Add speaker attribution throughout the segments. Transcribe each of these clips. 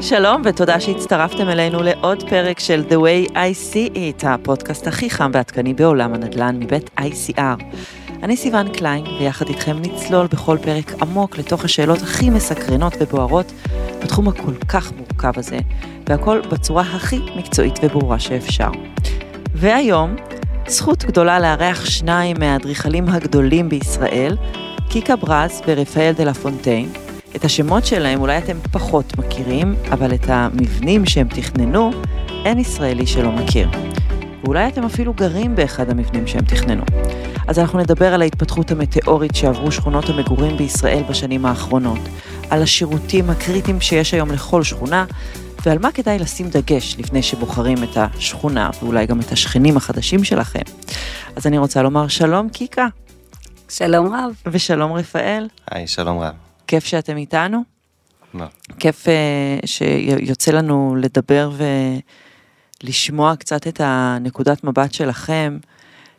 Speaker 1: שלום ותודה שהצטרפתם אלינו לעוד פרק של The Way I See It, הפודקאסט הכי חם ועדכני בעולם הנדל"ן מבית ICR. אני סיון קליין, ויחד איתכם נצלול בכל פרק עמוק לתוך השאלות הכי מסקרנות ובוערות בתחום הכל כך מורכב הזה, והכל בצורה הכי מקצועית וברורה שאפשר. והיום, זכות גדולה לארח שניים מהאדריכלים הגדולים בישראל, קיקה ברא"ז ורפאל דה לה פונטיין. את השמות שלהם אולי אתם פחות מכירים, אבל את המבנים שהם תכננו, אין ישראלי שלא מכיר. ואולי אתם אפילו גרים באחד המבנים שהם תכננו. אז אנחנו נדבר על ההתפתחות המטאורית שעברו שכונות המגורים בישראל בשנים האחרונות, על השירותים הקריטיים שיש היום לכל שכונה, ועל מה כדאי לשים דגש לפני שבוחרים את השכונה, ואולי גם את השכנים החדשים שלכם. אז אני רוצה לומר שלום קיקה.
Speaker 2: שלום רב.
Speaker 1: ושלום רפאל.
Speaker 3: היי, שלום רב.
Speaker 1: כיף שאתם איתנו.
Speaker 3: מה?
Speaker 1: כיף uh, שיוצא לנו לדבר ולשמוע קצת את הנקודת מבט שלכם,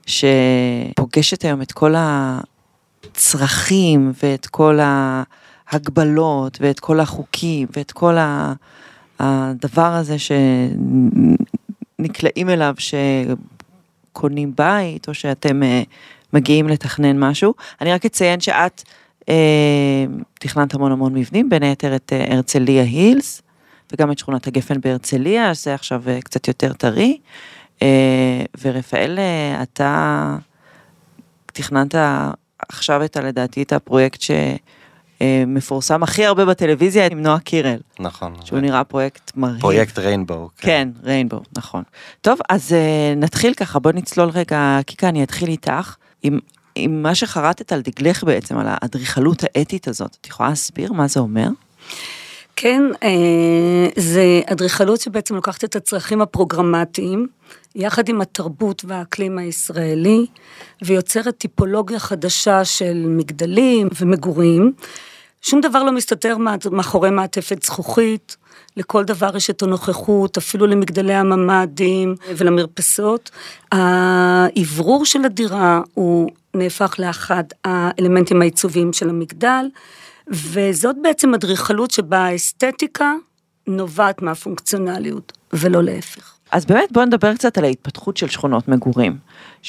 Speaker 1: שפוגשת היום את כל הצרכים ואת כל ההגבלות ואת כל החוקים ואת כל הדבר הזה שנקלעים אליו שקונים בית או שאתם uh, מגיעים לתכנן משהו. אני רק אציין שאת אה, תכננת המון המון מבנים, בין היתר את אה, הרצליה הילס, וגם את שכונת הגפן בהרצליה, שזה עכשיו אה, קצת יותר טרי. ורפאל, אתה תכננת עכשיו את, לדעתי, את הפרויקט שמפורסם הכי הרבה בטלוויזיה עם נועה קירל.
Speaker 3: נכון.
Speaker 1: שהוא ו... נראה פרויקט מרהיב.
Speaker 3: פרויקט ריינבואו.
Speaker 1: כן, כן ריינבואו, נכון. טוב, אז נתחיל ככה, בוא נצלול רגע, קיקה, אני אתחיל איתך. עם עם מה שחרטת על דגלך בעצם, על האדריכלות האתית הזאת, את יכולה להסביר מה זה אומר?
Speaker 2: כן, אה, זה אדריכלות שבעצם לוקחת את הצרכים הפרוגרמטיים, יחד עם התרבות והאקלים הישראלי, ויוצרת טיפולוגיה חדשה של מגדלים ומגורים. שום דבר לא מסתתר מאחורי מעטפת זכוכית, לכל דבר יש את הנוכחות, אפילו למגדלי הממ"דים ולמרפסות. האוורור של הדירה הוא נהפך לאחד האלמנטים העיצוביים של המגדל, וזאת בעצם אדריכלות שבה האסתטיקה נובעת מהפונקציונליות, ולא להפך.
Speaker 1: אז באמת בואו נדבר קצת על ההתפתחות של שכונות מגורים.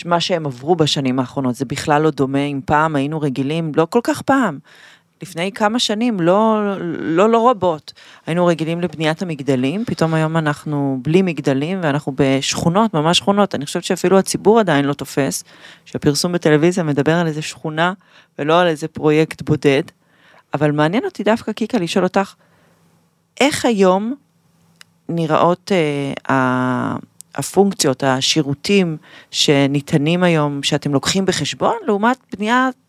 Speaker 1: מה שהם עברו בשנים האחרונות זה בכלל לא דומה אם פעם היינו רגילים, לא כל כך פעם, לפני כמה שנים, לא, לא, לא רבות, היינו רגילים לבניית המגדלים, פתאום היום אנחנו בלי מגדלים ואנחנו בשכונות, ממש שכונות. אני חושבת שאפילו הציבור עדיין לא תופס, שהפרסום בטלוויזיה מדבר על איזה שכונה ולא על איזה פרויקט בודד. אבל מעניין אותי דווקא, קיקה, לשאול אותך, איך היום נראות אה, הפונקציות, השירותים שניתנים היום, שאתם לוקחים בחשבון, לעומת בניית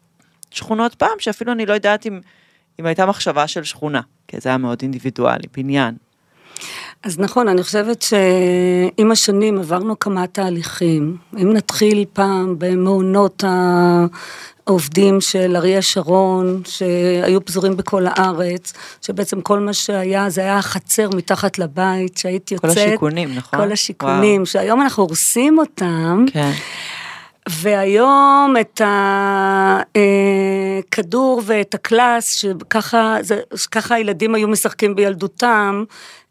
Speaker 1: שכונות פעם, שאפילו אני לא יודעת אם, אם הייתה מחשבה של שכונה, כי זה היה מאוד אינדיבידואלי, בניין.
Speaker 2: אז נכון, אני חושבת שעם השנים עברנו כמה תהליכים. אם נתחיל פעם במעונות העובדים של אריה שרון, שהיו פזורים בכל הארץ, שבעצם כל מה שהיה, זה היה החצר מתחת לבית, שהייתי יוצאת.
Speaker 1: כל השיכונים, נכון?
Speaker 2: כל השיכונים, וואו. שהיום אנחנו הורסים אותם.
Speaker 1: כן.
Speaker 2: והיום את הכדור אה, ואת הקלאס, שככה, הילדים היו משחקים בילדותם,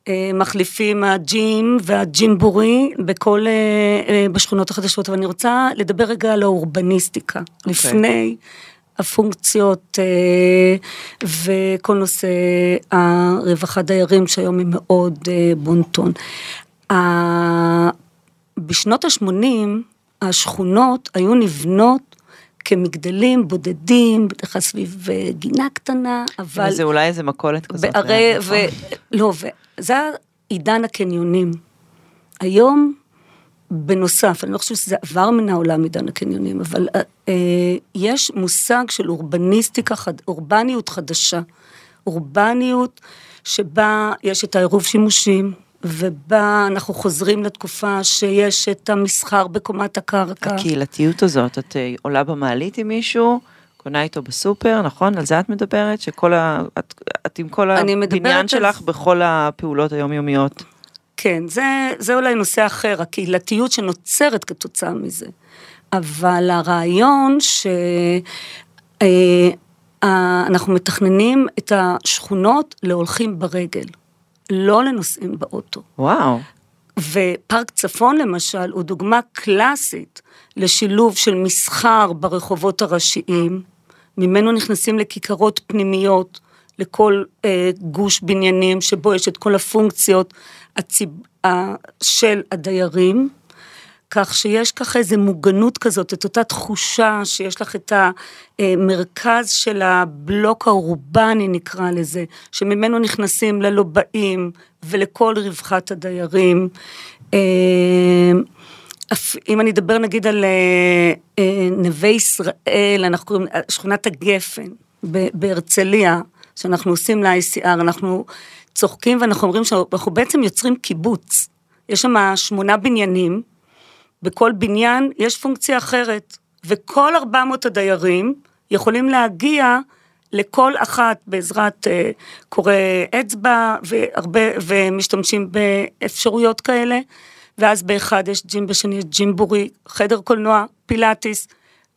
Speaker 2: אה, מחליפים הג'ים והג'ימבורי בכל, אה, בשכונות החדשות, אבל אני רוצה לדבר רגע על האורבניסטיקה, okay. אוקיי. לפני הפונקציות וכל נושא הרווחה דיירים שהיום היא מאוד בונטון. בשנות ה-80, השכונות היו נבנות כמגדלים בודדים, בדרך כלל סביב אה, גינה קטנה, אבל...
Speaker 1: וזה אולי איזה מכולת כזאת.
Speaker 2: בערי, ו... לא, וזה עידן הקניונים. היום, בנוסף, אני לא חושבת שזה עבר מן העולם עידן הקניונים, אבל אה, אה, יש מושג של אורבניסטיקה, חד, אורבניות חדשה. אורבניות שבה יש את העירוב שימושים, ובה אנחנו חוזרים לתקופה שיש את המסחר בקומת הקרקע.
Speaker 1: הקהילתיות הזאת, את אה, עולה במעלית עם מישהו, קונה איתו בסופר, נכון? על זה את מדברת? שכל ה... את, את עם כל הבניין שלך על... בכל הפעולות היומיומיות.
Speaker 2: כן, זה, זה אולי נושא אחר, הקהילתיות שנוצרת כתוצאה מזה. אבל הרעיון ש... אה, אנחנו מתכננים את השכונות להולכים ברגל, לא לנוסעים באוטו.
Speaker 1: וואו.
Speaker 2: ופארק צפון למשל הוא דוגמה קלאסית לשילוב של מסחר ברחובות הראשיים, ממנו נכנסים לכיכרות פנימיות, לכל אה, גוש בניינים שבו יש את כל הפונקציות הציב... אה, של הדיירים, כך שיש ככה איזה מוגנות כזאת, את אותה תחושה שיש לך את המרכז של הבלוק האורבני נקרא לזה, שממנו נכנסים ללובעים ולכל רווחת הדיירים. אה, אם אני אדבר נגיד על אה, אה, נווה ישראל, אנחנו קוראים שכונת הגפן בהרצליה, שאנחנו עושים ל-ICR, אנחנו צוחקים ואנחנו אומרים שאנחנו בעצם יוצרים קיבוץ. יש שם שמונה בניינים, בכל בניין יש פונקציה אחרת, וכל 400 הדיירים יכולים להגיע לכל אחת בעזרת uh, קורא אצבע והרבה, ומשתמשים באפשרויות כאלה, ואז באחד יש ג'ים, בשני יש ג'ימבורי, חדר קולנוע, פילאטיס,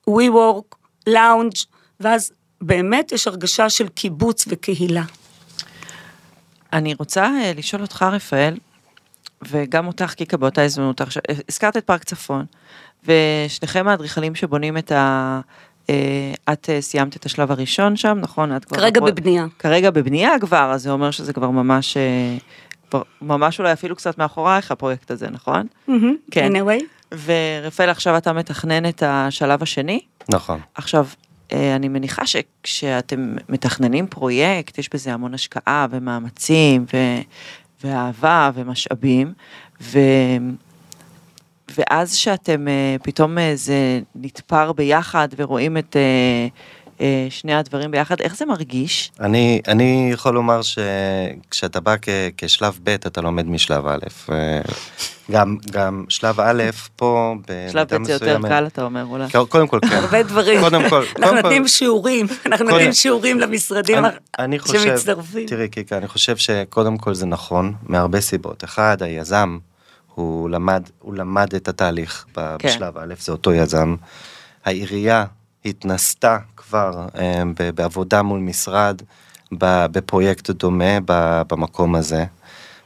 Speaker 2: ווי וורק, לאונג', ואז באמת יש הרגשה של קיבוץ וקהילה.
Speaker 1: אני רוצה אה, לשאול אותך, רפאל, וגם אותך, קיקה, באותה הזדמנות. הזכרת את פארק צפון, ושניכם האדריכלים שבונים את ה... אה, את אה, סיימת את השלב הראשון שם, נכון? את
Speaker 2: כבר... כרגע הפרו... בבנייה.
Speaker 1: כרגע בבנייה כבר, אז זה אומר שזה כבר ממש, כבר ממש אולי אפילו קצת מאחורייך הפרויקט הזה, נכון?
Speaker 2: Mm-hmm, כן. anyway.
Speaker 1: ורפאל, עכשיו אתה מתכנן את השלב השני?
Speaker 3: נכון.
Speaker 1: עכשיו, אה, אני מניחה שכשאתם מתכננים פרויקט, יש בזה המון השקעה ומאמצים ו... ואהבה ומשאבים, ו... ואז שאתם אה, פתאום אה, זה נתפר ביחד ורואים את שני הדברים ביחד, איך זה מרגיש?
Speaker 3: אני, אני יכול לומר שכשאתה בא כ, כשלב ב' אתה לומד משלב א', גם, גם שלב א', פה,
Speaker 1: שלב ב' זה יותר קל, אתה אומר, אולי.
Speaker 3: קודם כל, כן.
Speaker 2: הרבה דברים.
Speaker 3: קודם כל,
Speaker 2: אנחנו נותנים שיעורים, אנחנו נותנים שיעורים למשרדים
Speaker 3: שמצטרפים. תראי, קיקה, אני חושב שקודם כל זה נכון, מהרבה סיבות. אחד, היזם, הוא למד, הוא למד את התהליך כן. בשלב א', זה אותו יזם. העירייה התנסתה כבר אה, בעבודה מול משרד, בפרויקט דומה במקום הזה.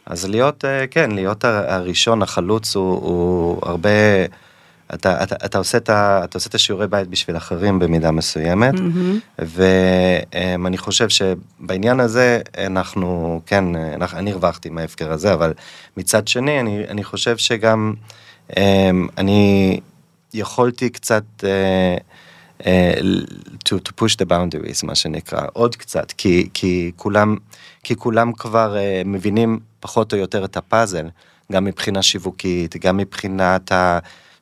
Speaker 3: אז להיות, אה, כן, להיות הראשון, החלוץ הוא, הוא הרבה, אתה, אתה, אתה, עושה את ה, אתה עושה את השיעורי בית בשביל אחרים במידה מסוימת, mm-hmm. ואני חושב שבעניין הזה אנחנו, כן, אני הרווחתי מההפקר הזה, אבל מצד שני, אני, אני חושב שגם אני יכולתי קצת... Uh, to, to push the boundaries מה שנקרא עוד קצת כי כי כולם כי כולם כבר uh, מבינים פחות או יותר את הפאזל, גם מבחינה שיווקית, גם מבחינת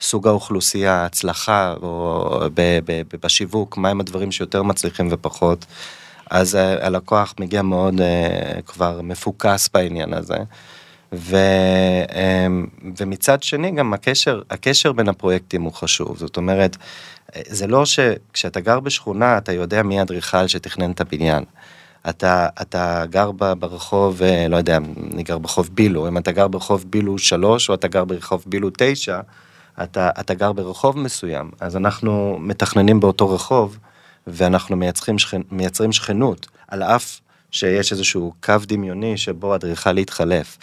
Speaker 3: סוג האוכלוסייה, ההצלחה או ב, ב, ב, בשיווק, מהם הדברים שיותר מצליחים ופחות. אז הלקוח מגיע מאוד uh, כבר מפוקס בעניין הזה. ו, um, ומצד שני גם הקשר, הקשר בין הפרויקטים הוא חשוב, זאת אומרת, זה לא שכשאתה גר בשכונה אתה יודע מי האדריכל שתכנן את הבניין. אתה, אתה גר ברחוב, אה, לא יודע, אני גר ברחוב בילו, אם אתה גר ברחוב בילו 3 או אתה גר ברחוב בילו 9, אתה, אתה גר ברחוב מסוים, אז אנחנו מתכננים באותו רחוב ואנחנו מייצרים, שכנ, מייצרים שכנות, על אף שיש איזשהו קו דמיוני שבו אדריכל יתחלף.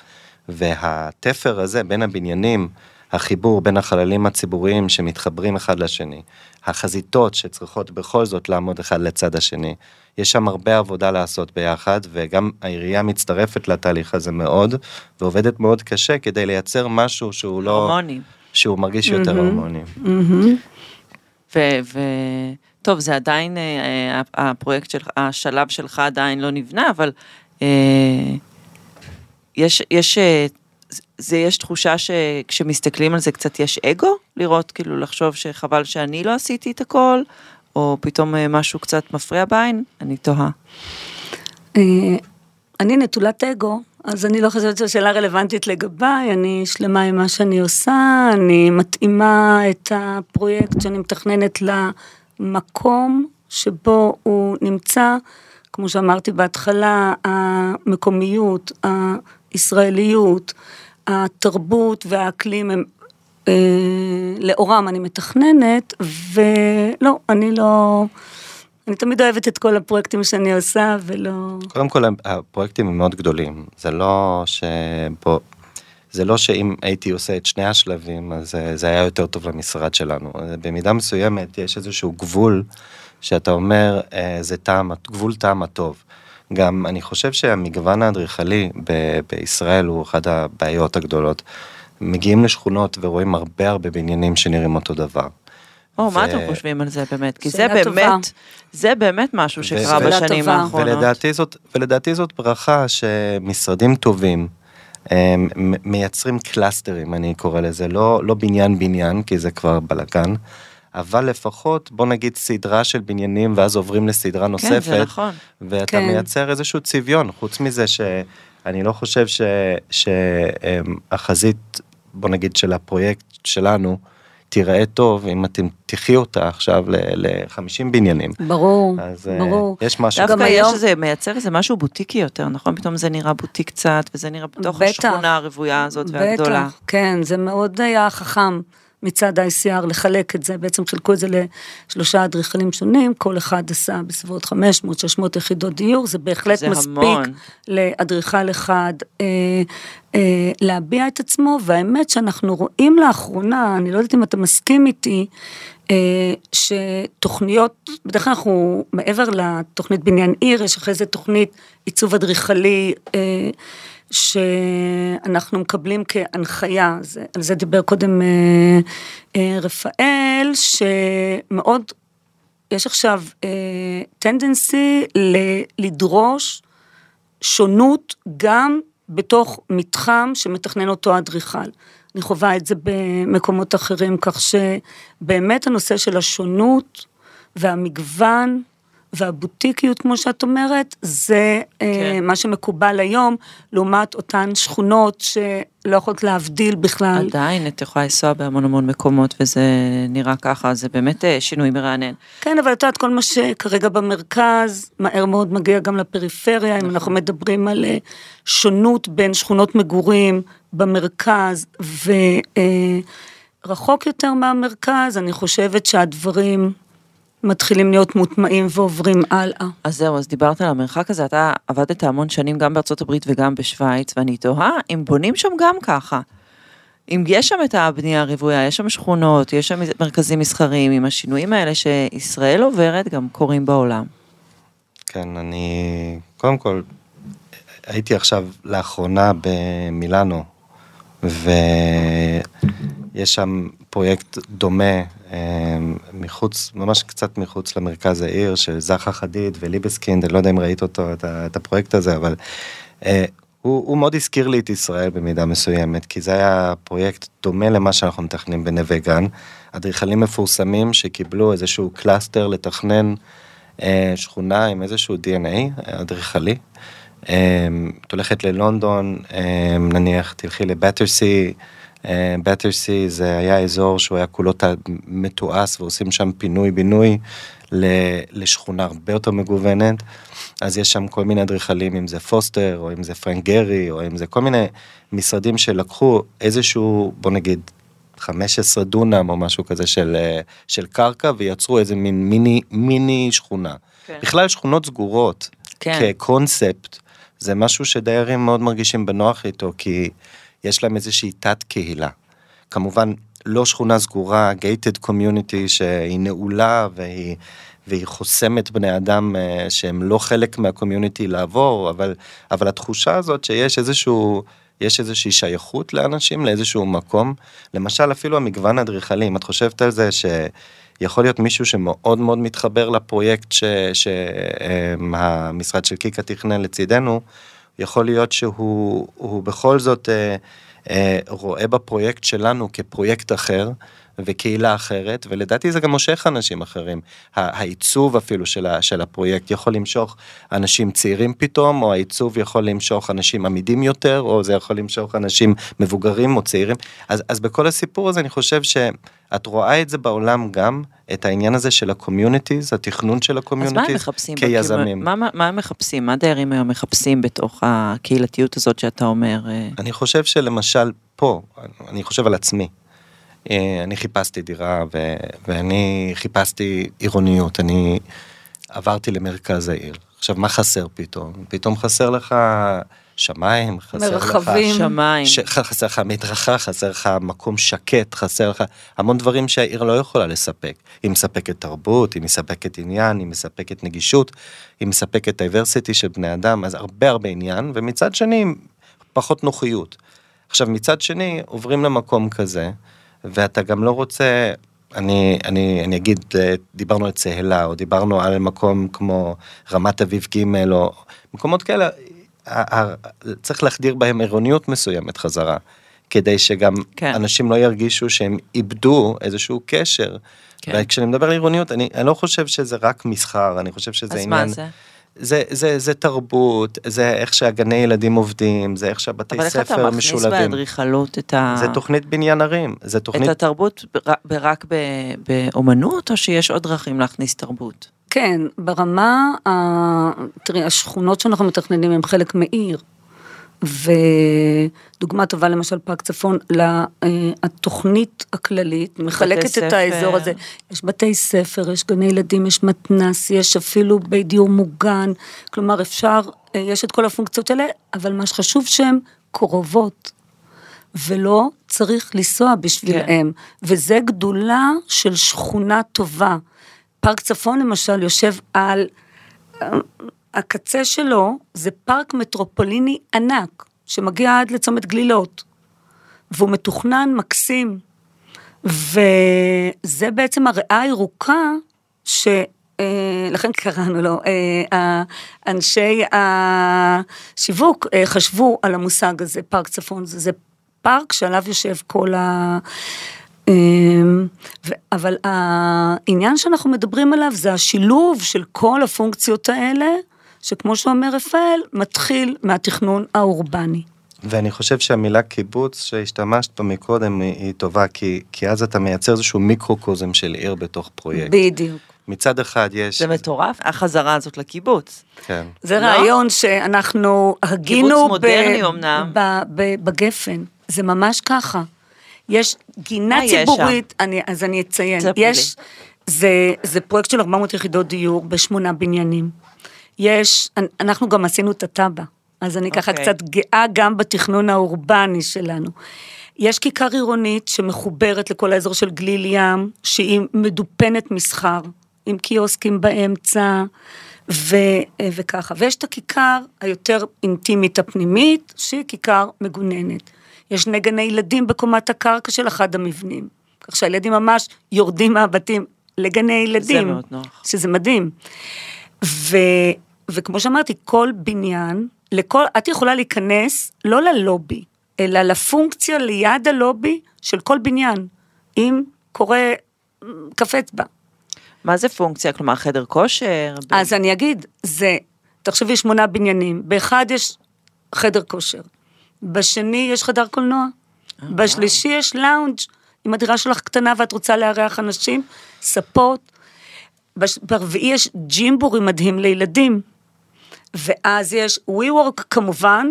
Speaker 3: והתפר הזה בין הבניינים, החיבור בין החללים הציבוריים שמתחברים אחד לשני, החזיתות שצריכות בכל זאת לעמוד אחד לצד השני, יש שם הרבה עבודה לעשות ביחד, וגם העירייה מצטרפת לתהליך הזה מאוד, ועובדת מאוד קשה כדי לייצר משהו שהוא לא...
Speaker 1: הרמוני.
Speaker 3: שהוא מרגיש יותר mm-hmm. הרמוני.
Speaker 1: ו... ו... טוב, זה עדיין, אה, הפרויקט שלך, השלב שלך עדיין לא נבנה, אבל אה, יש, יש, אה, זה יש תחושה שכשמסתכלים על זה קצת יש אגו? לראות, כאילו, לחשוב שחבל שאני לא עשיתי את הכל, או פתאום אה, משהו קצת מפריע בעין? אני תוהה.
Speaker 2: אה, אני נטולת אגו, אז אני לא חושבת שזו שאלה רלוונטית לגביי, אני שלמה עם מה שאני עושה, אני מתאימה את הפרויקט שאני מתכננת למקום שבו הוא נמצא, כמו שאמרתי בהתחלה, המקומיות, הישראליות, התרבות והאקלים הם אה, לאורם אני מתכננת, ולא, אני לא, אני תמיד אוהבת את כל הפרויקטים שאני עושה ולא...
Speaker 3: קודם כל הפרויקטים הם מאוד גדולים, זה לא שבו... זה לא שאם הייתי עושה את שני השלבים אז אה, זה היה יותר טוב למשרד שלנו. במידה מסוימת יש איזשהו גבול שאתה אומר אה, זה טעם, גבול טעם הטוב. גם אני חושב שהמגוון האדריכלי ב- בישראל הוא אחת הבעיות הגדולות. מגיעים לשכונות ורואים הרבה הרבה בניינים שנראים אותו דבר.
Speaker 1: או, מה אתם חושבים על זה באמת? כי זה באמת, זה באמת משהו שקרה בשנים האחרונות.
Speaker 3: ולדעתי זאת, ולדעתי זאת ברכה שמשרדים טובים, מייצרים קלאסטרים, אני קורא לזה, לא, לא בניין בניין, כי זה כבר בלאגן, אבל לפחות בוא נגיד סדרה של בניינים ואז עוברים לסדרה נוספת. כן,
Speaker 1: זה נכון.
Speaker 3: ואתה כן. מייצר איזשהו צביון, חוץ מזה שאני לא חושב שהחזית, בוא נגיד של הפרויקט שלנו, תיראה טוב אם אתה מותח אותה עכשיו ל-50 בניינים.
Speaker 2: ברור, אז, אה, ברור.
Speaker 3: יש משהו.
Speaker 1: דווקא יש איזה, מייצר איזה משהו בוטיקי יותר, נכון? פתאום זה נראה בוטיק קצת, וזה נראה בתוך בטח, השכונה הרוויה הזאת והגדולה. בטח,
Speaker 2: כן, זה מאוד היה חכם. מצד ה-ICR לחלק את זה, בעצם חילקו את זה לשלושה אדריכלים שונים, כל אחד עשה בסביבות 500-600 יחידות דיור, זה בהחלט זה מספיק המון. לאדריכל אחד אה, אה, להביע את עצמו, והאמת שאנחנו רואים לאחרונה, אני לא יודעת אם אתה מסכים איתי, אה, שתוכניות, בדרך כלל אנחנו, מעבר לתוכנית בניין עיר, יש אחרי זה תוכנית עיצוב אדריכלי, אה, שאנחנו מקבלים כהנחיה, זה, על זה דיבר קודם אה, אה, רפאל, שמאוד, יש עכשיו טנדנסי אה, לדרוש שונות גם בתוך מתחם שמתכנן אותו אדריכל. אני חווה את זה במקומות אחרים, כך שבאמת הנושא של השונות והמגוון והבוטיקיות, כמו שאת אומרת, זה אה, כן. מה שמקובל היום, לעומת אותן שכונות שלא יכולת להבדיל בכלל.
Speaker 1: עדיין, את יכולה לנסוע בהמון המון מקומות, וזה נראה ככה, זה באמת אה, שינוי מרענן.
Speaker 2: כן, אבל את יודעת, כל מה שכרגע במרכז, מהר מאוד מגיע גם לפריפריה, נכון. אם אנחנו מדברים על אה, שונות בין שכונות מגורים במרכז, ורחוק יותר מהמרכז, אני חושבת שהדברים... מתחילים להיות מוטמעים ועוברים הלאה.
Speaker 1: אז זהו, אז דיברת על המרחק הזה, אתה עבדת המון שנים גם בארצות הברית וגם בשוויץ, ואני תוהה אם בונים שם גם ככה. אם יש שם את הבנייה הרוויה, יש שם שכונות, יש שם מרכזים מסחריים, עם השינויים האלה שישראל עוברת, גם קורים בעולם.
Speaker 3: כן, אני, קודם כל, הייתי עכשיו לאחרונה במילאנו, ויש שם פרויקט דומה אמ, מחוץ, ממש קצת מחוץ למרכז העיר, של זאהה חדיד וליבסקינד, אני לא יודע אם ראית אותו, את, את הפרויקט הזה, אבל אה, הוא, הוא מאוד הזכיר לי את ישראל במידה מסוימת, כי זה היה פרויקט דומה למה שאנחנו מתכננים בנווה גן. אדריכלים מפורסמים שקיבלו איזשהו cluster לתכנן אה, שכונה עם איזשהו DNA אדריכלי. אה, את הולכת ללונדון, אה, נניח תלכי לבטרסי, בטרסי זה היה אזור שהוא היה כולו מתועש ועושים שם פינוי בינוי לשכונה הרבה יותר מגוונת. אז יש שם כל מיני אדריכלים, אם זה פוסטר, או אם זה פרנק גרי, או אם זה כל מיני משרדים שלקחו איזשהו, בוא נגיד, 15 דונם או משהו כזה של, של קרקע, ויצרו איזה מין מיני, מיני שכונה. כן. בכלל שכונות סגורות, כן. כקונספט, זה משהו שדיירים מאוד מרגישים בנוח איתו, כי יש להם איזושהי תת קהילה. כמובן, לא שכונה סגורה, gated community שהיא נעולה והיא, והיא חוסמת בני אדם אה, שהם לא חלק מהקומיוניטי לעבור, אבל, אבל התחושה הזאת שיש איזשהו, יש איזושהי שייכות לאנשים לאיזשהו מקום, למשל אפילו המגוון האדריכלי, אם את חושבת על זה שיכול להיות מישהו שמאוד מאוד מתחבר לפרויקט שהמשרד אה, של קיקה תכנן לצידנו, יכול להיות שהוא בכל זאת אה, אה, רואה בפרויקט שלנו כפרויקט אחר. וקהילה אחרת, ולדעתי זה גם מושך אנשים אחרים. העיצוב אפילו של, ה, של הפרויקט יכול למשוך אנשים צעירים פתאום, או העיצוב יכול למשוך אנשים עמידים יותר, או זה יכול למשוך אנשים מבוגרים או צעירים. אז, אז בכל הסיפור הזה אני חושב שאת רואה את זה בעולם גם, את העניין הזה של ה communities, התכנון של ה communities, אז מה הם מחפשים? כיזמים.
Speaker 1: מה, מה, מה הם מחפשים? מה דיירים היום מחפשים בתוך הקהילתיות הזאת שאתה אומר? אה?
Speaker 3: אני חושב שלמשל פה, אני חושב על עצמי. אה, אני חיפשתי דירה ו, ואני חיפשתי עירוניות, אני עברתי למרכז העיר. עכשיו, מה חסר פתאום? פתאום חסר לך שמיים, חסר
Speaker 2: מרחבים.
Speaker 3: לך...
Speaker 1: שמיים.
Speaker 3: ש... חסר לך מדרכה, חסר לך מקום שקט, חסר לך המון דברים שהעיר לא יכולה לספק. היא מספקת תרבות, היא מספקת עניין, היא מספקת נגישות, היא מספקת diversity של בני אדם, אז הרבה הרבה עניין, ומצד שני, פחות נוחיות. עכשיו, מצד שני, עוברים למקום כזה, ואתה גם לא רוצה... אני, אני, אני אגיד, דיברנו על צהלה, או דיברנו על מקום כמו רמת אביב ג' או מקומות כאלה, צריך להחדיר בהם עירוניות מסוימת חזרה, כדי שגם כן. אנשים לא ירגישו שהם איבדו איזשהו קשר. כן. וכשאני מדבר על עירוניות, אני, אני לא חושב שזה רק מסחר, אני חושב שזה
Speaker 1: אז
Speaker 3: עניין...
Speaker 1: אז מה זה?
Speaker 3: זה, זה, זה תרבות, זה איך שהגני ילדים עובדים, זה איך שהבתי ספר משולבים. אבל איך אתה מכניס
Speaker 1: באדריכלות את ה...
Speaker 3: זה תוכנית בניין ערים, זה תוכנית...
Speaker 1: את התרבות רק באומנות, או שיש עוד דרכים להכניס תרבות?
Speaker 2: כן, ברמה, תראי, השכונות שאנחנו מתכננים הם חלק מעיר. ודוגמה טובה למשל פארק צפון, התוכנית הכללית מחלקת את האזור הזה. יש בתי ספר, יש גני ילדים, יש מתנ"ס, יש אפילו בית דיור מוגן, כלומר אפשר, יש את כל הפונקציות האלה, אבל מה שחשוב שהן קרובות. ולא צריך לנסוע בשבילם, כן. וזה גדולה של שכונה טובה. פארק צפון למשל יושב על, הקצה שלו זה פארק מטרופוליני ענק, שמגיע עד לצומת גלילות, והוא מתוכנן מקסים, וזה בעצם הריאה הירוקה, ש... אה, לכן קראנו לו, אה, אנשי השיווק אה, חשבו על המושג הזה, פארק צפון, זה פארק שעליו יושב כל ה... אמ, אבל העניין שאנחנו מדברים עליו זה השילוב של כל הפונקציות האלה, שכמו שאומר רפאל, מתחיל מהתכנון האורבני.
Speaker 3: ואני חושב שהמילה קיבוץ שהשתמשת בה מקודם היא טובה, כי, כי אז אתה מייצר איזשהו מיקרוקוזם של עיר בתוך פרויקט.
Speaker 2: בדיוק.
Speaker 3: מצד אחד יש...
Speaker 1: זה מטורף, החזרה הזאת לקיבוץ.
Speaker 3: כן.
Speaker 2: זה לא? רעיון שאנחנו הגינו...
Speaker 1: קיבוץ מודרני אמנם.
Speaker 2: בגפן, זה ממש ככה. יש גינה ציבורית, אני, אז אני אציין, יש, זה, זה פרויקט של 400 יחידות דיור בשמונה בניינים. יש, אנחנו גם עשינו את התב"ע, אז אני okay. ככה אוקיי. קצת גאה גם בתכנון האורבני שלנו. יש כיכר עירונית שמחוברת לכל האזור של גליל ים, שהיא מדופנת מסחר, עם קיוסקים באמצע, ו, וככה. ויש את הכיכר היותר אינטימית הפנימית, שהיא כיכר מגוננת. יש שני גני ילדים בקומת הקרקע של אחד המבנים. כך שהילדים ממש יורדים מהבתים לגני ילדים. זה
Speaker 1: מאוד נוח.
Speaker 2: שזה מדהים. ו, וכמו שאמרתי, כל בניין, לכל, את יכולה להיכנס לא ללובי, אלא לפונקציה ליד הלובי של כל בניין, אם קורה כף אצבע.
Speaker 1: מה זה פונקציה? כלומר, חדר כושר?
Speaker 2: אז ב... אני אגיד, זה, תחשבי שמונה בניינים, באחד יש חדר כושר, בשני יש חדר קולנוע, אה, בשלישי יש לאונג', אם הדירה שלך קטנה ואת רוצה לארח אנשים, ספות, ברביעי יש ג'ימבורי מדהים לילדים, ואז יש ווי וורק כמובן,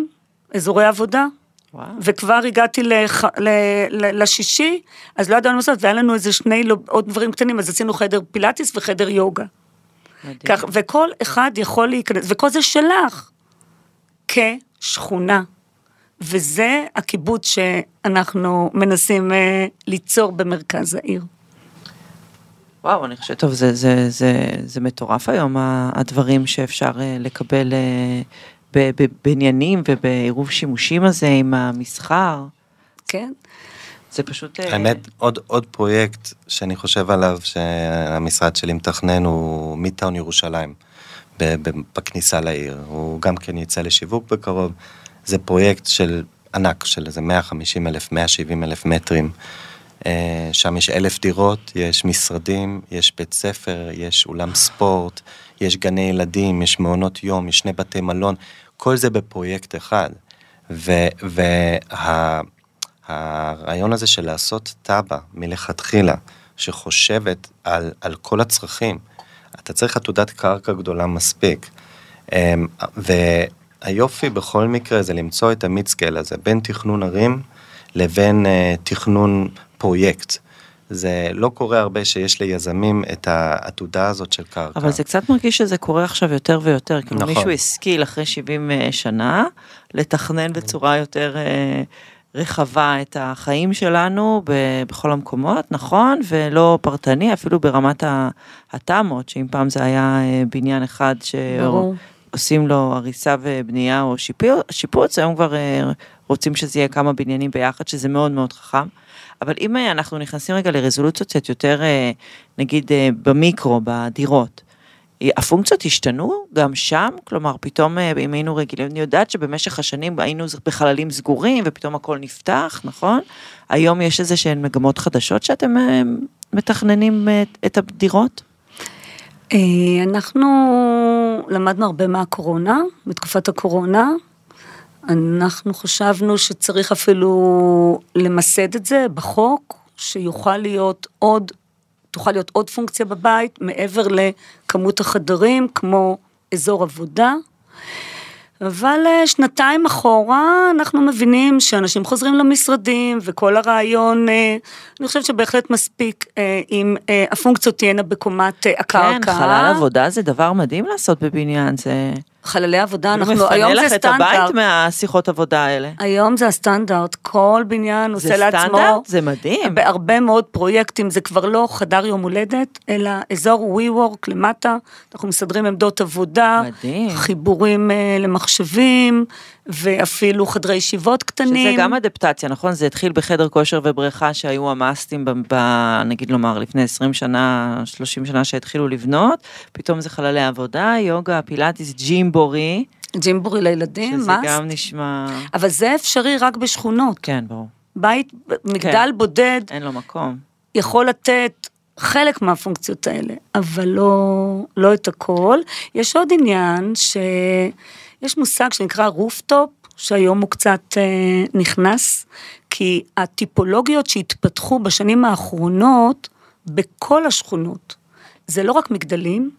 Speaker 2: אזורי עבודה, וואו. וכבר הגעתי לח... ל... ל... לשישי, אז לא ידענו לעשות, והיה לנו איזה שני. עוד דברים קטנים, אז עשינו חדר פילאטיס וחדר יוגה. כך, וכל אחד יכול להיכנס, וכל זה שלך, כשכונה. וזה הקיבוץ שאנחנו מנסים אה, ליצור במרכז העיר.
Speaker 1: וואו, אני חושבת, טוב, זה, זה, זה, זה מטורף היום, הדברים שאפשר אה, לקבל אה, בבניינים ובעירוב שימושים הזה עם המסחר.
Speaker 2: כן.
Speaker 1: זה פשוט...
Speaker 3: האמת, עוד, עוד פרויקט שאני חושב עליו, שהמשרד שלי מתכנן, הוא מידטאון ירושלים, בכניסה לעיר. הוא גם כן יצא לשיווק בקרוב. זה פרויקט של ענק, של איזה 150 אלף, 170 אלף מטרים. אה, שם יש אלף דירות, יש משרדים, יש בית ספר, יש אולם ספורט, יש גני ילדים, יש מעונות יום, יש שני בתי מלון, כל זה בפרויקט אחד. והרעיון וה, הזה של לעשות תב"ע מלכתחילה, שחושבת על, על כל הצרכים, אתה צריך עתודת קרקע גדולה מספיק. אה, ו... היופי בכל מקרה זה למצוא את המידסקייל הזה בין תכנון ערים לבין uh, תכנון פרויקט. זה לא קורה הרבה שיש ליזמים את העתודה הזאת של קרקע.
Speaker 1: אבל זה קצת מרגיש שזה קורה עכשיו יותר ויותר, כאילו נכון. מישהו השכיל אחרי 70 אה, שנה לתכנן בצורה יותר אה, רחבה את החיים שלנו בכל המקומות, נכון? ולא פרטני, אפילו ברמת התמ"אות, שאם פעם זה היה אה, בניין אחד שעושים לו הריסה ובנייה או שיפוץ, היום כבר רוצים שזה יהיה כמה בניינים ביחד, שזה מאוד מאוד חכם. אבל אם אה, אנחנו נכנסים רגע לרזולוציות קצת יותר, אה, נגיד אה, במיקרו, בדירות, הפונקציות השתנו גם שם? כלומר, פתאום אם היינו רגילים, אני יודעת שבמשך השנים היינו בחללים סגורים ופתאום הכל נפתח, נכון? היום יש איזה שהן מגמות חדשות שאתם מתכננים את הדירות?
Speaker 2: אנחנו למדנו הרבה מהקורונה, בתקופת הקורונה, אנחנו חשבנו שצריך אפילו למסד את זה בחוק, שיוכל להיות עוד, תוכל להיות עוד פונקציה בבית, מעבר לכמות החדרים, כמו אזור עבודה. אבל אה, שנתיים אחורה אנחנו מבינים שאנשים חוזרים למשרדים וכל הרעיון, אה, אני חושבת שבהחלט מספיק אה, אם הפונקציות תהיינה בקומת הקרקע.
Speaker 1: כן, חלל עבודה זה דבר מדהים לעשות בבניין, זה...
Speaker 2: חללי עבודה, אנחנו, היום זה סטנדרט.
Speaker 1: מפנה לך את הבית מהשיחות עבודה האלה.
Speaker 2: היום זה הסטנדרט, כל בניין עושה לעצמו.
Speaker 1: זה סטנדרט? זה מדהים.
Speaker 2: בהרבה מאוד פרויקטים, זה כבר לא חדר יום הולדת, אלא אזור WeWork למטה, אנחנו מסדרים עמדות עבודה. מדהים. חיבורים uh, למחשבים, ואפילו חדרי ישיבות קטנים.
Speaker 1: שזה גם אדפטציה, נכון? זה התחיל בחדר כושר ובריכה שהיו ה must־ים, ב, ב, נגיד לומר, לפני 20 שנה, 30 שנה שהתחילו לבנות, פתאום זה חללי עבודה, יוגה, פילאטיס, ג'ימבורי.
Speaker 2: ג'ימבורי לילדים,
Speaker 1: must. שזה גם נשמע...
Speaker 2: אבל זה אפשרי רק בשכונות.
Speaker 1: כן, ברור.
Speaker 2: בית, מגדל כן. בודד.
Speaker 1: אין לו מקום.
Speaker 2: יכול לתת חלק מהפונקציות האלה, אבל לא, לא את הכל. יש עוד עניין ש... יש מושג שנקרא rooftop, שהיום הוא קצת אה, נכנס, כי הטיפולוגיות שהתפתחו בשנים האחרונות בכל השכונות, זה לא רק מגדלים,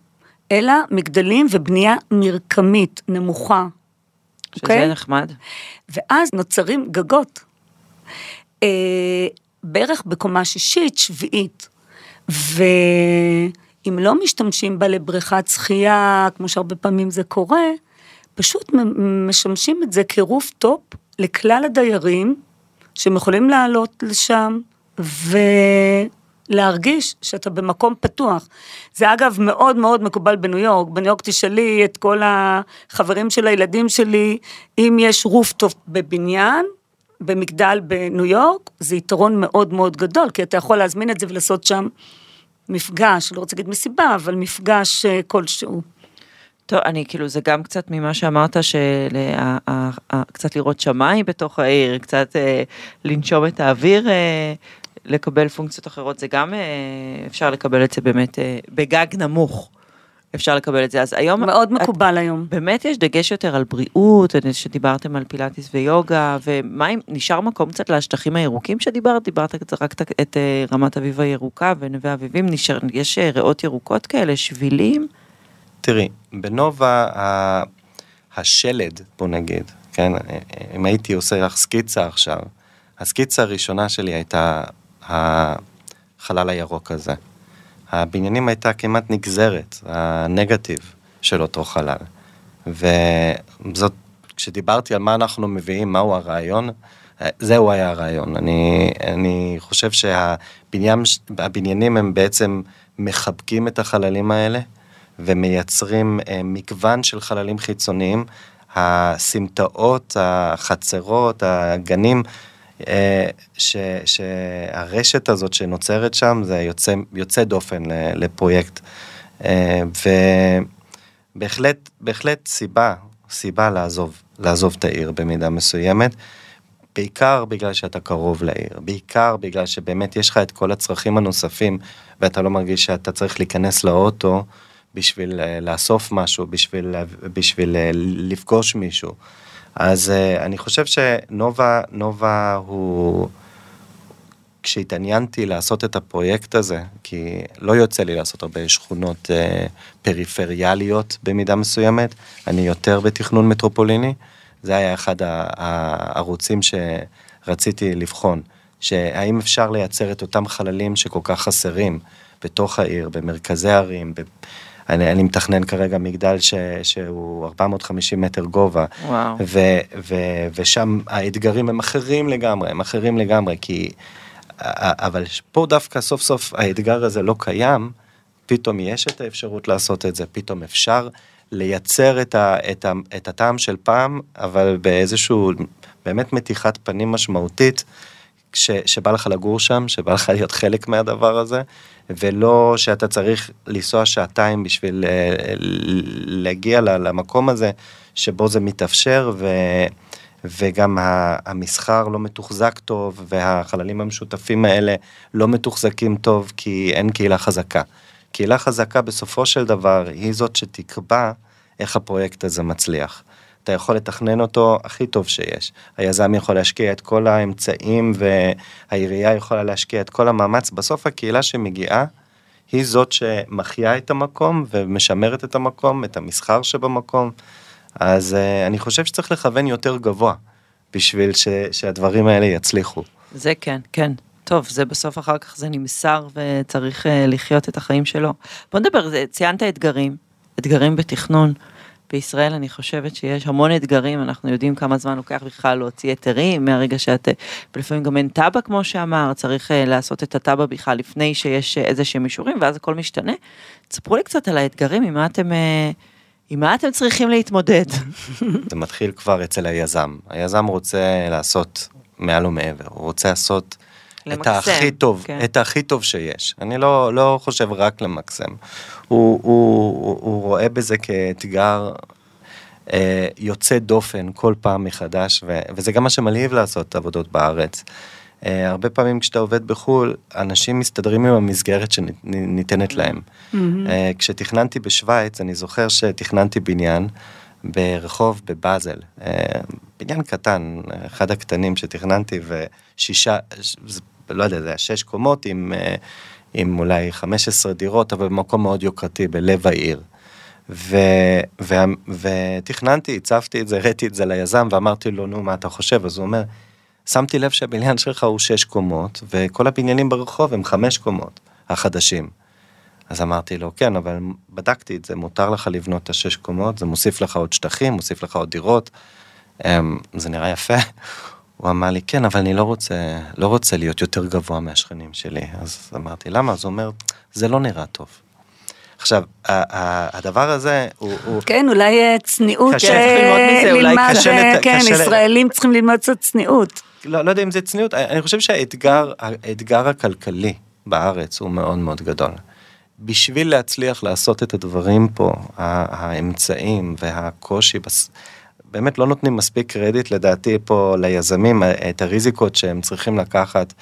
Speaker 2: אלא מגדלים ובנייה מרקמית, נמוכה.
Speaker 1: שזה okay? אוקיי? נחמד.
Speaker 2: ואז נוצרים גגות. אה, בערך בקומה שישית, שביעית. ואם לא משתמשים בה לבריכת שחייה, כמו שהרבה פעמים זה קורה, פשוט משמשים את זה כ rooftop לכלל הדיירים, שהם יכולים לעלות לשם ולהרגיש שאתה במקום פתוח. זה אגב מאוד מאוד מקובל בניו יורק, בניו יורק תשאלי את כל החברים של הילדים שלי, אם יש rooftop בבניין, במגדל בניו יורק, זה יתרון מאוד מאוד גדול, כי אתה יכול להזמין את זה ולעשות שם מפגש, לא רוצה להגיד מסיבה, אבל מפגש אה, כלשהו.
Speaker 1: טוב, אני כאילו, זה גם קצת ממה שאמרת, שקצת לראות שמיים בתוך העיר, קצת אה, לנשום את האוויר, אה, לקבל פונקציות אחרות, זה גם אה, אפשר לקבל את זה באמת אה, בגג נמוך. אפשר לקבל את זה, אז היום...
Speaker 2: מאוד מקובל את, היום.
Speaker 1: באמת יש דגש יותר על בריאות, שדיברתם על פילאטיס ויוגה, ומה אם נשאר מקום קצת לשטחים הירוקים שדיברת? דיברת רק את, את אה, רמת אביב הירוקה ונווה אביבים, נשאר, יש אה, ריאות ירוקות כאלה, שבילים?
Speaker 3: תראי, בנובה השלד, בוא נגיד, כן, אם הייתי עושה לך סקיצה עכשיו, הסקיצה הראשונה שלי הייתה החלל הירוק הזה. הבניינים הייתה כמעט נגזרת, הנגטיב של אותו חלל. וזאת, כשדיברתי על מה אנחנו מביאים, מהו הרעיון, זהו היה הרעיון. אני, אני חושב שהבניינים הם בעצם מחבקים את החללים האלה, ומייצרים אה, מגוון של חללים חיצוניים. הסמטאות, החצרות, הגנים, אה, ש, שהרשת הזאת שנוצרת שם זה יוצא, יוצא דופן לפרויקט. אה, ובהחלט, בהחלט סיבה, סיבה לעזוב, לעזוב את העיר במידה מסוימת. בעיקר בגלל שאתה קרוב לעיר, בעיקר בגלל שבאמת יש לך את כל הצרכים הנוספים ואתה לא מרגיש שאתה צריך להיכנס לאוטו בשביל אה, לאסוף משהו, בשביל, בשביל אה, לפגוש מישהו. אז אה, אני חושב שנובה, נובה הוא... כשהתעניינתי לעשות את הפרויקט הזה, כי לא יוצא לי לעשות הרבה שכונות אה, פריפריאליות במידה מסוימת, אני יותר בתכנון מטרופוליני, זה היה אחד הערוצים שרציתי לבחון, שהאם אפשר לייצר את אותם חללים שכל כך חסרים בתוך העיר, במרכזי הערים, ב... אני, אני מתכנן כרגע מגדל ש, שהוא 450 מטר גובה, וואו. ו, ו, ושם האתגרים הם אחרים לגמרי, הם אחרים לגמרי, כי, אבל פה דווקא סוף סוף האתגר הזה לא קיים, פתאום יש את האפשרות לעשות את זה, פתאום אפשר לייצר את, ה, את, ה, את הטעם של פעם, אבל באיזשהו באמת מתיחת פנים משמעותית. ש, שבא לך לגור שם, שבא לך להיות חלק מהדבר הזה, ולא שאתה צריך לנסוע שעתיים בשביל אה, להגיע למקום הזה שבו זה מתאפשר, ו, וגם המסחר לא מתוחזק טוב, והחללים המשותפים האלה לא מתוחזקים טוב, כי אין קהילה חזקה. קהילה חזקה בסופו של דבר היא זאת שתקבע איך הפרויקט הזה מצליח. אתה יכול לתכנן אותו הכי טוב שיש. היזם יכול להשקיע את כל האמצעים והעירייה יכולה להשקיע את כל המאמץ. בסוף הקהילה שמגיעה היא זאת שמחיה את המקום ומשמרת את המקום, את המסחר שבמקום. אז uh, אני חושב שצריך לכוון יותר גבוה בשביל ש, שהדברים האלה יצליחו.
Speaker 1: זה כן, כן. טוב, זה בסוף אחר כך זה נמסר וצריך uh, לחיות את החיים שלו. בוא נדבר, ציינת אתגרים, אתגרים בתכנון. בישראל אני חושבת שיש המון אתגרים, אנחנו יודעים כמה זמן לוקח בכלל להוציא היתרים, מהרגע שאת, ולפעמים גם אין תב"ע כמו שאמר, צריך אה, לעשות את התב"ע בכלל לפני שיש אה, איזה שהם אישורים, ואז הכל משתנה. תספרו לי קצת על האתגרים, עם מה אתם... אה, עם מה אתם צריכים להתמודד?
Speaker 3: זה מתחיל כבר אצל היזם. היזם רוצה לעשות מעל ומעבר, הוא רוצה לעשות למקסם, את הכי טוב, כן. את הכי טוב שיש. אני לא, לא חושב רק למקסם. הוא, הוא, הוא, הוא רואה בזה כאתגר אה, יוצא דופן כל פעם מחדש, ו, וזה גם מה שמלהיב לעשות עבודות בארץ. אה, הרבה פעמים כשאתה עובד בחו"ל, אנשים מסתדרים עם המסגרת שניתנת להם. Mm-hmm. אה, כשתכננתי בשוויץ, אני זוכר שתכננתי בניין. ברחוב בבאזל, אה, בניין קטן, אחד הקטנים שתכננתי, ושישה, לא יודע, זה היה שש קומות עם, אה, עם אולי 15 דירות, אבל במקום מאוד יוקרתי, בלב העיר. ו, ו, ותכננתי, הצבתי את זה, הראיתי את זה ליזם ואמרתי לו, נו, מה אתה חושב? אז הוא אומר, שמתי לב שהבניין שלך הוא שש קומות, וכל הבניינים ברחוב הם חמש קומות, החדשים. אז אמרתי לו, כן, אבל בדקתי את זה, מותר לך לבנות את השש קומות, זה מוסיף לך עוד שטחים, מוסיף לך עוד דירות, אמ, זה נראה יפה. הוא אמר לי, כן, אבל אני לא רוצה, לא רוצה להיות יותר גבוה מהשכנים שלי. אז אמרתי, למה? אז הוא אומר, זה לא נראה טוב. עכשיו, הדבר הזה הוא...
Speaker 2: כן, אולי אה, צניעות. קשה אה, ללמוד מזה, אולי קשה... אה, כן, ישראלים צריכים ללמוד קצת צניעות.
Speaker 3: לא, לא יודע אם זה צניעות, אני חושב שהאתגר האתגר הכלכלי בארץ הוא מאוד מאוד גדול. בשביל להצליח לעשות את הדברים פה, האמצעים והקושי, באמת לא נותנים מספיק קרדיט לדעתי פה ליזמים, את הריזיקות שהם צריכים לקחת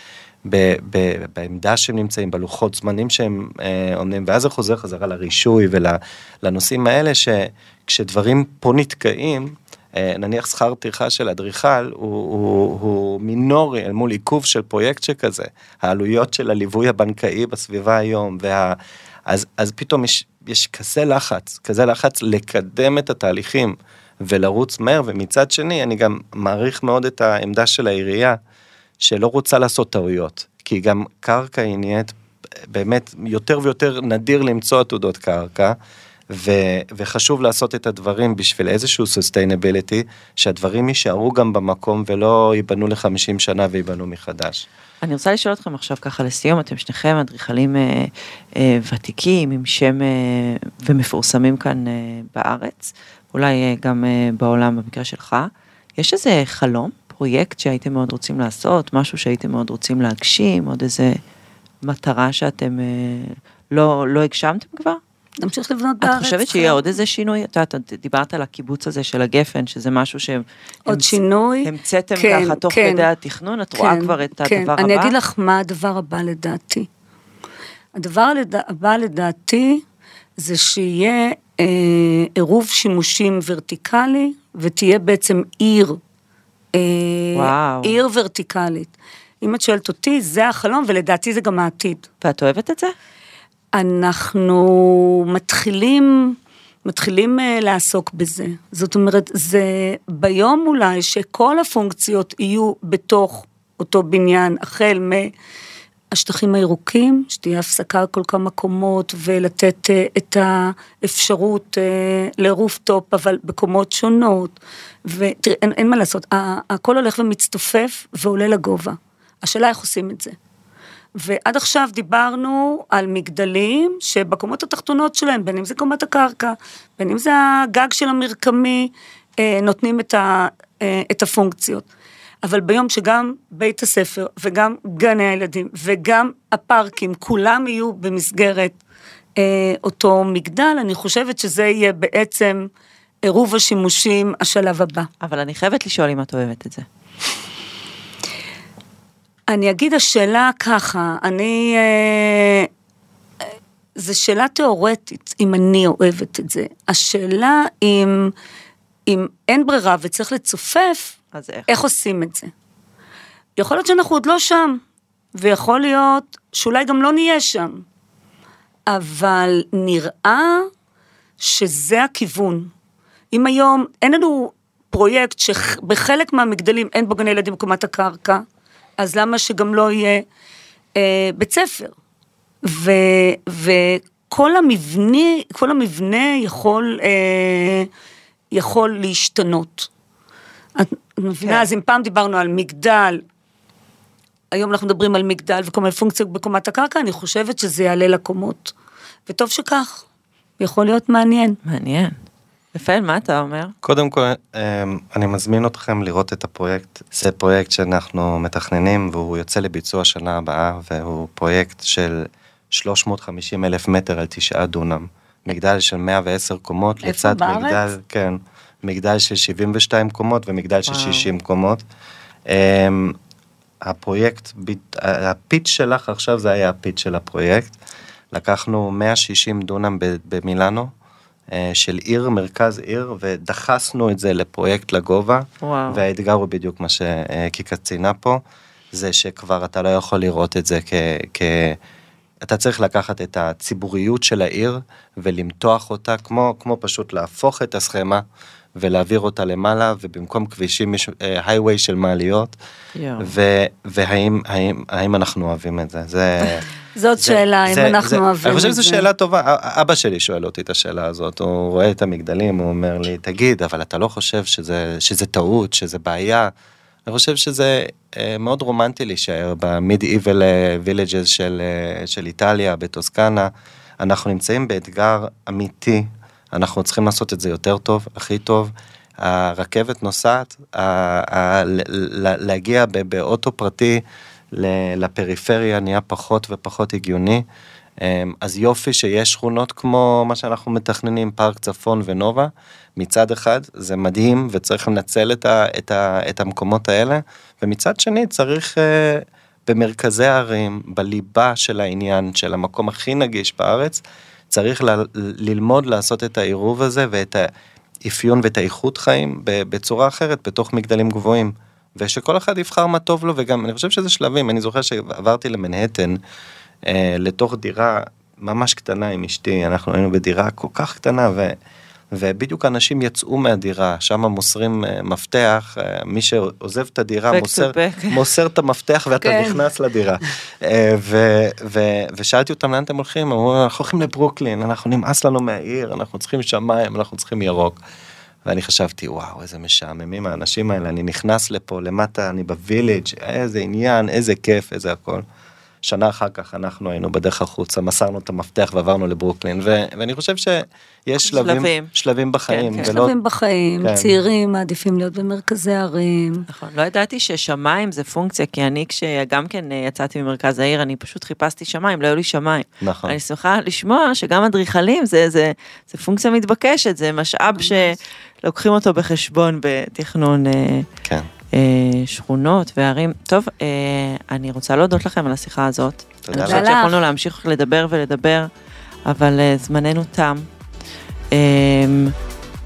Speaker 3: ב, ב, בעמדה שהם נמצאים, בלוחות זמנים שהם אה, עומדים, ואז זה חוזר חזרה לרישוי ולנושאים האלה, שכשדברים פה נתקעים, אה, נניח שכר טרחה של אדריכל הוא, הוא, הוא מינורי אל מול עיכוב של פרויקט שכזה, העלויות של הליווי הבנקאי בסביבה היום, וה, אז, אז פתאום יש, יש כזה לחץ, כזה לחץ לקדם את התהליכים. ולרוץ מהר, ומצד שני אני גם מעריך מאוד את העמדה של העירייה, שלא רוצה לעשות טעויות, כי גם קרקע היא נהיית באמת יותר ויותר נדיר למצוא עתודות קרקע. ו, וחשוב לעשות את הדברים בשביל איזשהו sustainability, שהדברים יישארו גם במקום ולא ייבנו ל-50 שנה וייבנו מחדש.
Speaker 1: אני רוצה לשאול אתכם עכשיו ככה לסיום, אתם שניכם אדריכלים אה, אה, ותיקים עם שם אה, ומפורסמים כאן אה, בארץ. אולי אה, גם אה, בעולם במקרה שלך, יש איזה חלום, פרויקט שהייתם מאוד רוצים לעשות, משהו שהייתם מאוד רוצים להגשים, עוד איזה מטרה שאתם אה, לא, לא הגשמתם כבר?
Speaker 2: נמשיך לבנות בארץ.
Speaker 1: את חושבת שיהיה עוד איזה שינוי? את יודעת, דיברת על הקיבוץ הזה של הגפן, שזה משהו שהם...
Speaker 2: עוד המצ... שינוי?
Speaker 1: המצאתם כן, ככה תוך כן, כדי התכנון, את כן, רואה כבר את כן. הדבר
Speaker 2: הבא? אני אגיד לך מה הדבר הבא לדעתי. הדבר הבא לדעתי זה שיהיה עירוב שימושים ורטיקלי, ותהיה בעצם עיר, אה, וואו. עיר ורטיקלית. אם את שואלת אותי, זה החלום, ולדעתי זה גם העתיד.
Speaker 1: ואת אוהבת את זה?
Speaker 2: אנחנו מתחילים, מתחילים uh, לעסוק בזה. זאת אומרת, זה ביום אולי שכל הפונקציות יהיו בתוך אותו בניין, החל מהשטחים הירוקים, שתהיה הפסקה כל כמה מקומות, ולתת אה, את האפשרות אה, לרופטופ, אבל בקומות שונות, ותראה, אין, אין מה לעשות, הכל הולך ומצטופף ועולה לגובה. השאלה איך עושים את זה. ועד עכשיו דיברנו על מגדלים שבקומות התחתונות שלהם, בין אם זה קומת הקרקע, בין אם זה הגג של המרקמי, אה, נותנים את, ה, את הפונקציות. אבל ביום שגם בית הספר וגם גני הילדים וגם הפארקים, כולם יהיו במסגרת אה, אותו מגדל, אני חושבת שזה יהיה בעצם עירוב השימושים השלב הבא.
Speaker 1: אבל אני חייבת לשאול אם את אוהבת את זה.
Speaker 2: אני אגיד השאלה ככה, אני... אה, זו שאלה תיאורטית, אם אני אוהבת את זה. השאלה אם, אם אין ברירה וצריך לצופף,
Speaker 1: אז איך?
Speaker 2: איך עושים את זה. יכול להיות שאנחנו עוד לא שם, ויכול להיות שאולי גם לא נהיה שם, אבל נראה שזה הכיוון. אם היום אין לנו פרויקט שבחלק מהמגדלים אין בו גני ילדים בקומת הקרקע, אז למה שגם לא יהיה אה, בית ספר? ו, וכל המבנה, כל המבנה יכול, אה, יכול להשתנות. את מבינה? כן. אז אם פעם דיברנו על מגדל, היום אנחנו מדברים על מגדל וכל מיני פונקציות בקומת הקרקע, אני חושבת שזה יעלה לקומות. וטוב שכך, יכול להיות מעניין.
Speaker 1: מעניין. רפאל, מה אתה אומר?
Speaker 3: קודם כל, אמ, אני מזמין אתכם לראות את הפרויקט. זה פרויקט שאנחנו מתכננים והוא יוצא לביצוע שנה הבאה, והוא פרויקט של 350 אלף מטר על תשעה דונם. מגדל של 110 קומות,
Speaker 2: לצד בארץ?
Speaker 3: מגדל, כן, מגדל של 72 קומות ומגדל של 60 קומות. Um, הפרויקט, הפיץ' שלך עכשיו זה היה הפיץ' של הפרויקט. לקחנו 160 דונם במילאנו, אה, של עיר, מרכז עיר, ודחסנו את זה לפרויקט לגובה. וואו. והאתגר הוא בדיוק מה שקיקה ציינה פה, זה שכבר אתה לא יכול לראות את זה כ... כ... אתה צריך לקחת את הציבוריות של העיר ולמתוח אותה, כמו, כמו פשוט להפוך את הסכמה ולהעביר אותה למעלה, ובמקום כבישים יש הייווי uh, של מעליות, והאם האם, האם אנחנו אוהבים את זה? זה...
Speaker 2: זאת זה, שאלה, זה, אם אנחנו זה, אוהבים את זה.
Speaker 3: אני חושב שזו שאלה טובה, אבא שלי שואל אותי את השאלה הזאת, הוא רואה את המגדלים, הוא אומר לי, תגיד, אבל אתה לא חושב שזה, שזה טעות, שזה בעיה? אני חושב שזה אה, מאוד רומנטי להישאר villages של, אה, של איטליה, בטוסקנה. אנחנו נמצאים באתגר אמיתי, אנחנו צריכים לעשות את זה יותר טוב, הכי טוב. הרכבת נוסעת, להגיע באוטו פרטי לפריפריה נהיה פחות ופחות הגיוני. אמ, אז יופי שיש שכונות כמו מה שאנחנו מתכננים, פארק צפון ונובה, מצד אחד זה מדהים וצריך לנצל את, ה, את, ה, את המקומות האלה, ומצד שני צריך uh, במרכזי הערים, בליבה של העניין, של המקום הכי נגיש בארץ, צריך ל, ללמוד לעשות את העירוב הזה ואת האפיון ואת האיכות חיים בצורה אחרת בתוך מגדלים גבוהים. ושכל אחד יבחר מה טוב לו וגם אני חושב שזה שלבים אני זוכר שעברתי למנהטן אה, לתוך דירה ממש קטנה עם אשתי אנחנו היינו בדירה כל כך קטנה ו... ובדיוק אנשים יצאו מהדירה, שם מוסרים uh, מפתח, uh, מי שעוזב את הדירה מוסר, מוסר את המפתח ואתה כן. נכנס לדירה. uh, ו, ו, ושאלתי אותם לאן אתם הולכים, אמרו אנחנו הולכים לברוקלין, אנחנו נמאס לנו מהעיר, אנחנו צריכים שמיים, אנחנו צריכים ירוק. ואני חשבתי וואו איזה משעממים האנשים האלה, אני נכנס לפה למטה, אני בוויליג', איזה עניין, איזה כיף, איזה הכל. שנה אחר כך אנחנו היינו בדרך החוצה, מסרנו את המפתח ועברנו לברוקלין, ו- ואני חושב שיש שלבים, שלבים, שלבים בחיים.
Speaker 2: כן, כן. ולא... שלבים בחיים, כן. צעירים מעדיפים להיות במרכזי ערים.
Speaker 1: נכון, לא ידעתי ששמיים זה פונקציה, כי אני כשגם כן אה, יצאתי ממרכז העיר, אני פשוט חיפשתי שמיים, לא היו לי שמיים.
Speaker 3: נכון.
Speaker 1: אני שמחה לשמוע שגם אדריכלים זה, זה, זה פונקציה מתבקשת, זה משאב שלוקחים אותו בחשבון בתכנון. אה, כן. אה, שכונות וערים. טוב, אה, אני רוצה להודות לכם על השיחה הזאת.
Speaker 3: תודה לך.
Speaker 1: אני חושבת שיכולנו להמשיך לדבר ולדבר, אבל אה, זמננו תם.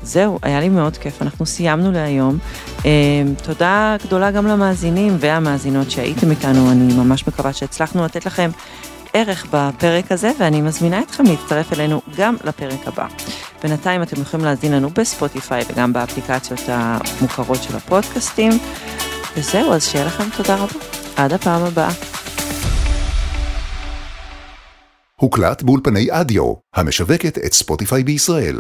Speaker 1: זהו, היה לי מאוד כיף, אנחנו סיימנו להיום. תודה גדולה גם למאזינים והמאזינות שהייתם איתנו, אני ממש מקווה שהצלחנו לתת לכם ערך בפרק הזה, ואני מזמינה אתכם להצטרף אלינו גם לפרק הבא. בינתיים אתם יכולים להזין לנו בספוטיפיי וגם באפליקציות המוכרות של הפודקאסטים. וזהו, אז שיהיה לכם תודה רבה. עד הפעם הבאה.
Speaker 4: הוקלט באולפני אדיו, המשווקת את ספוטיפיי בישראל.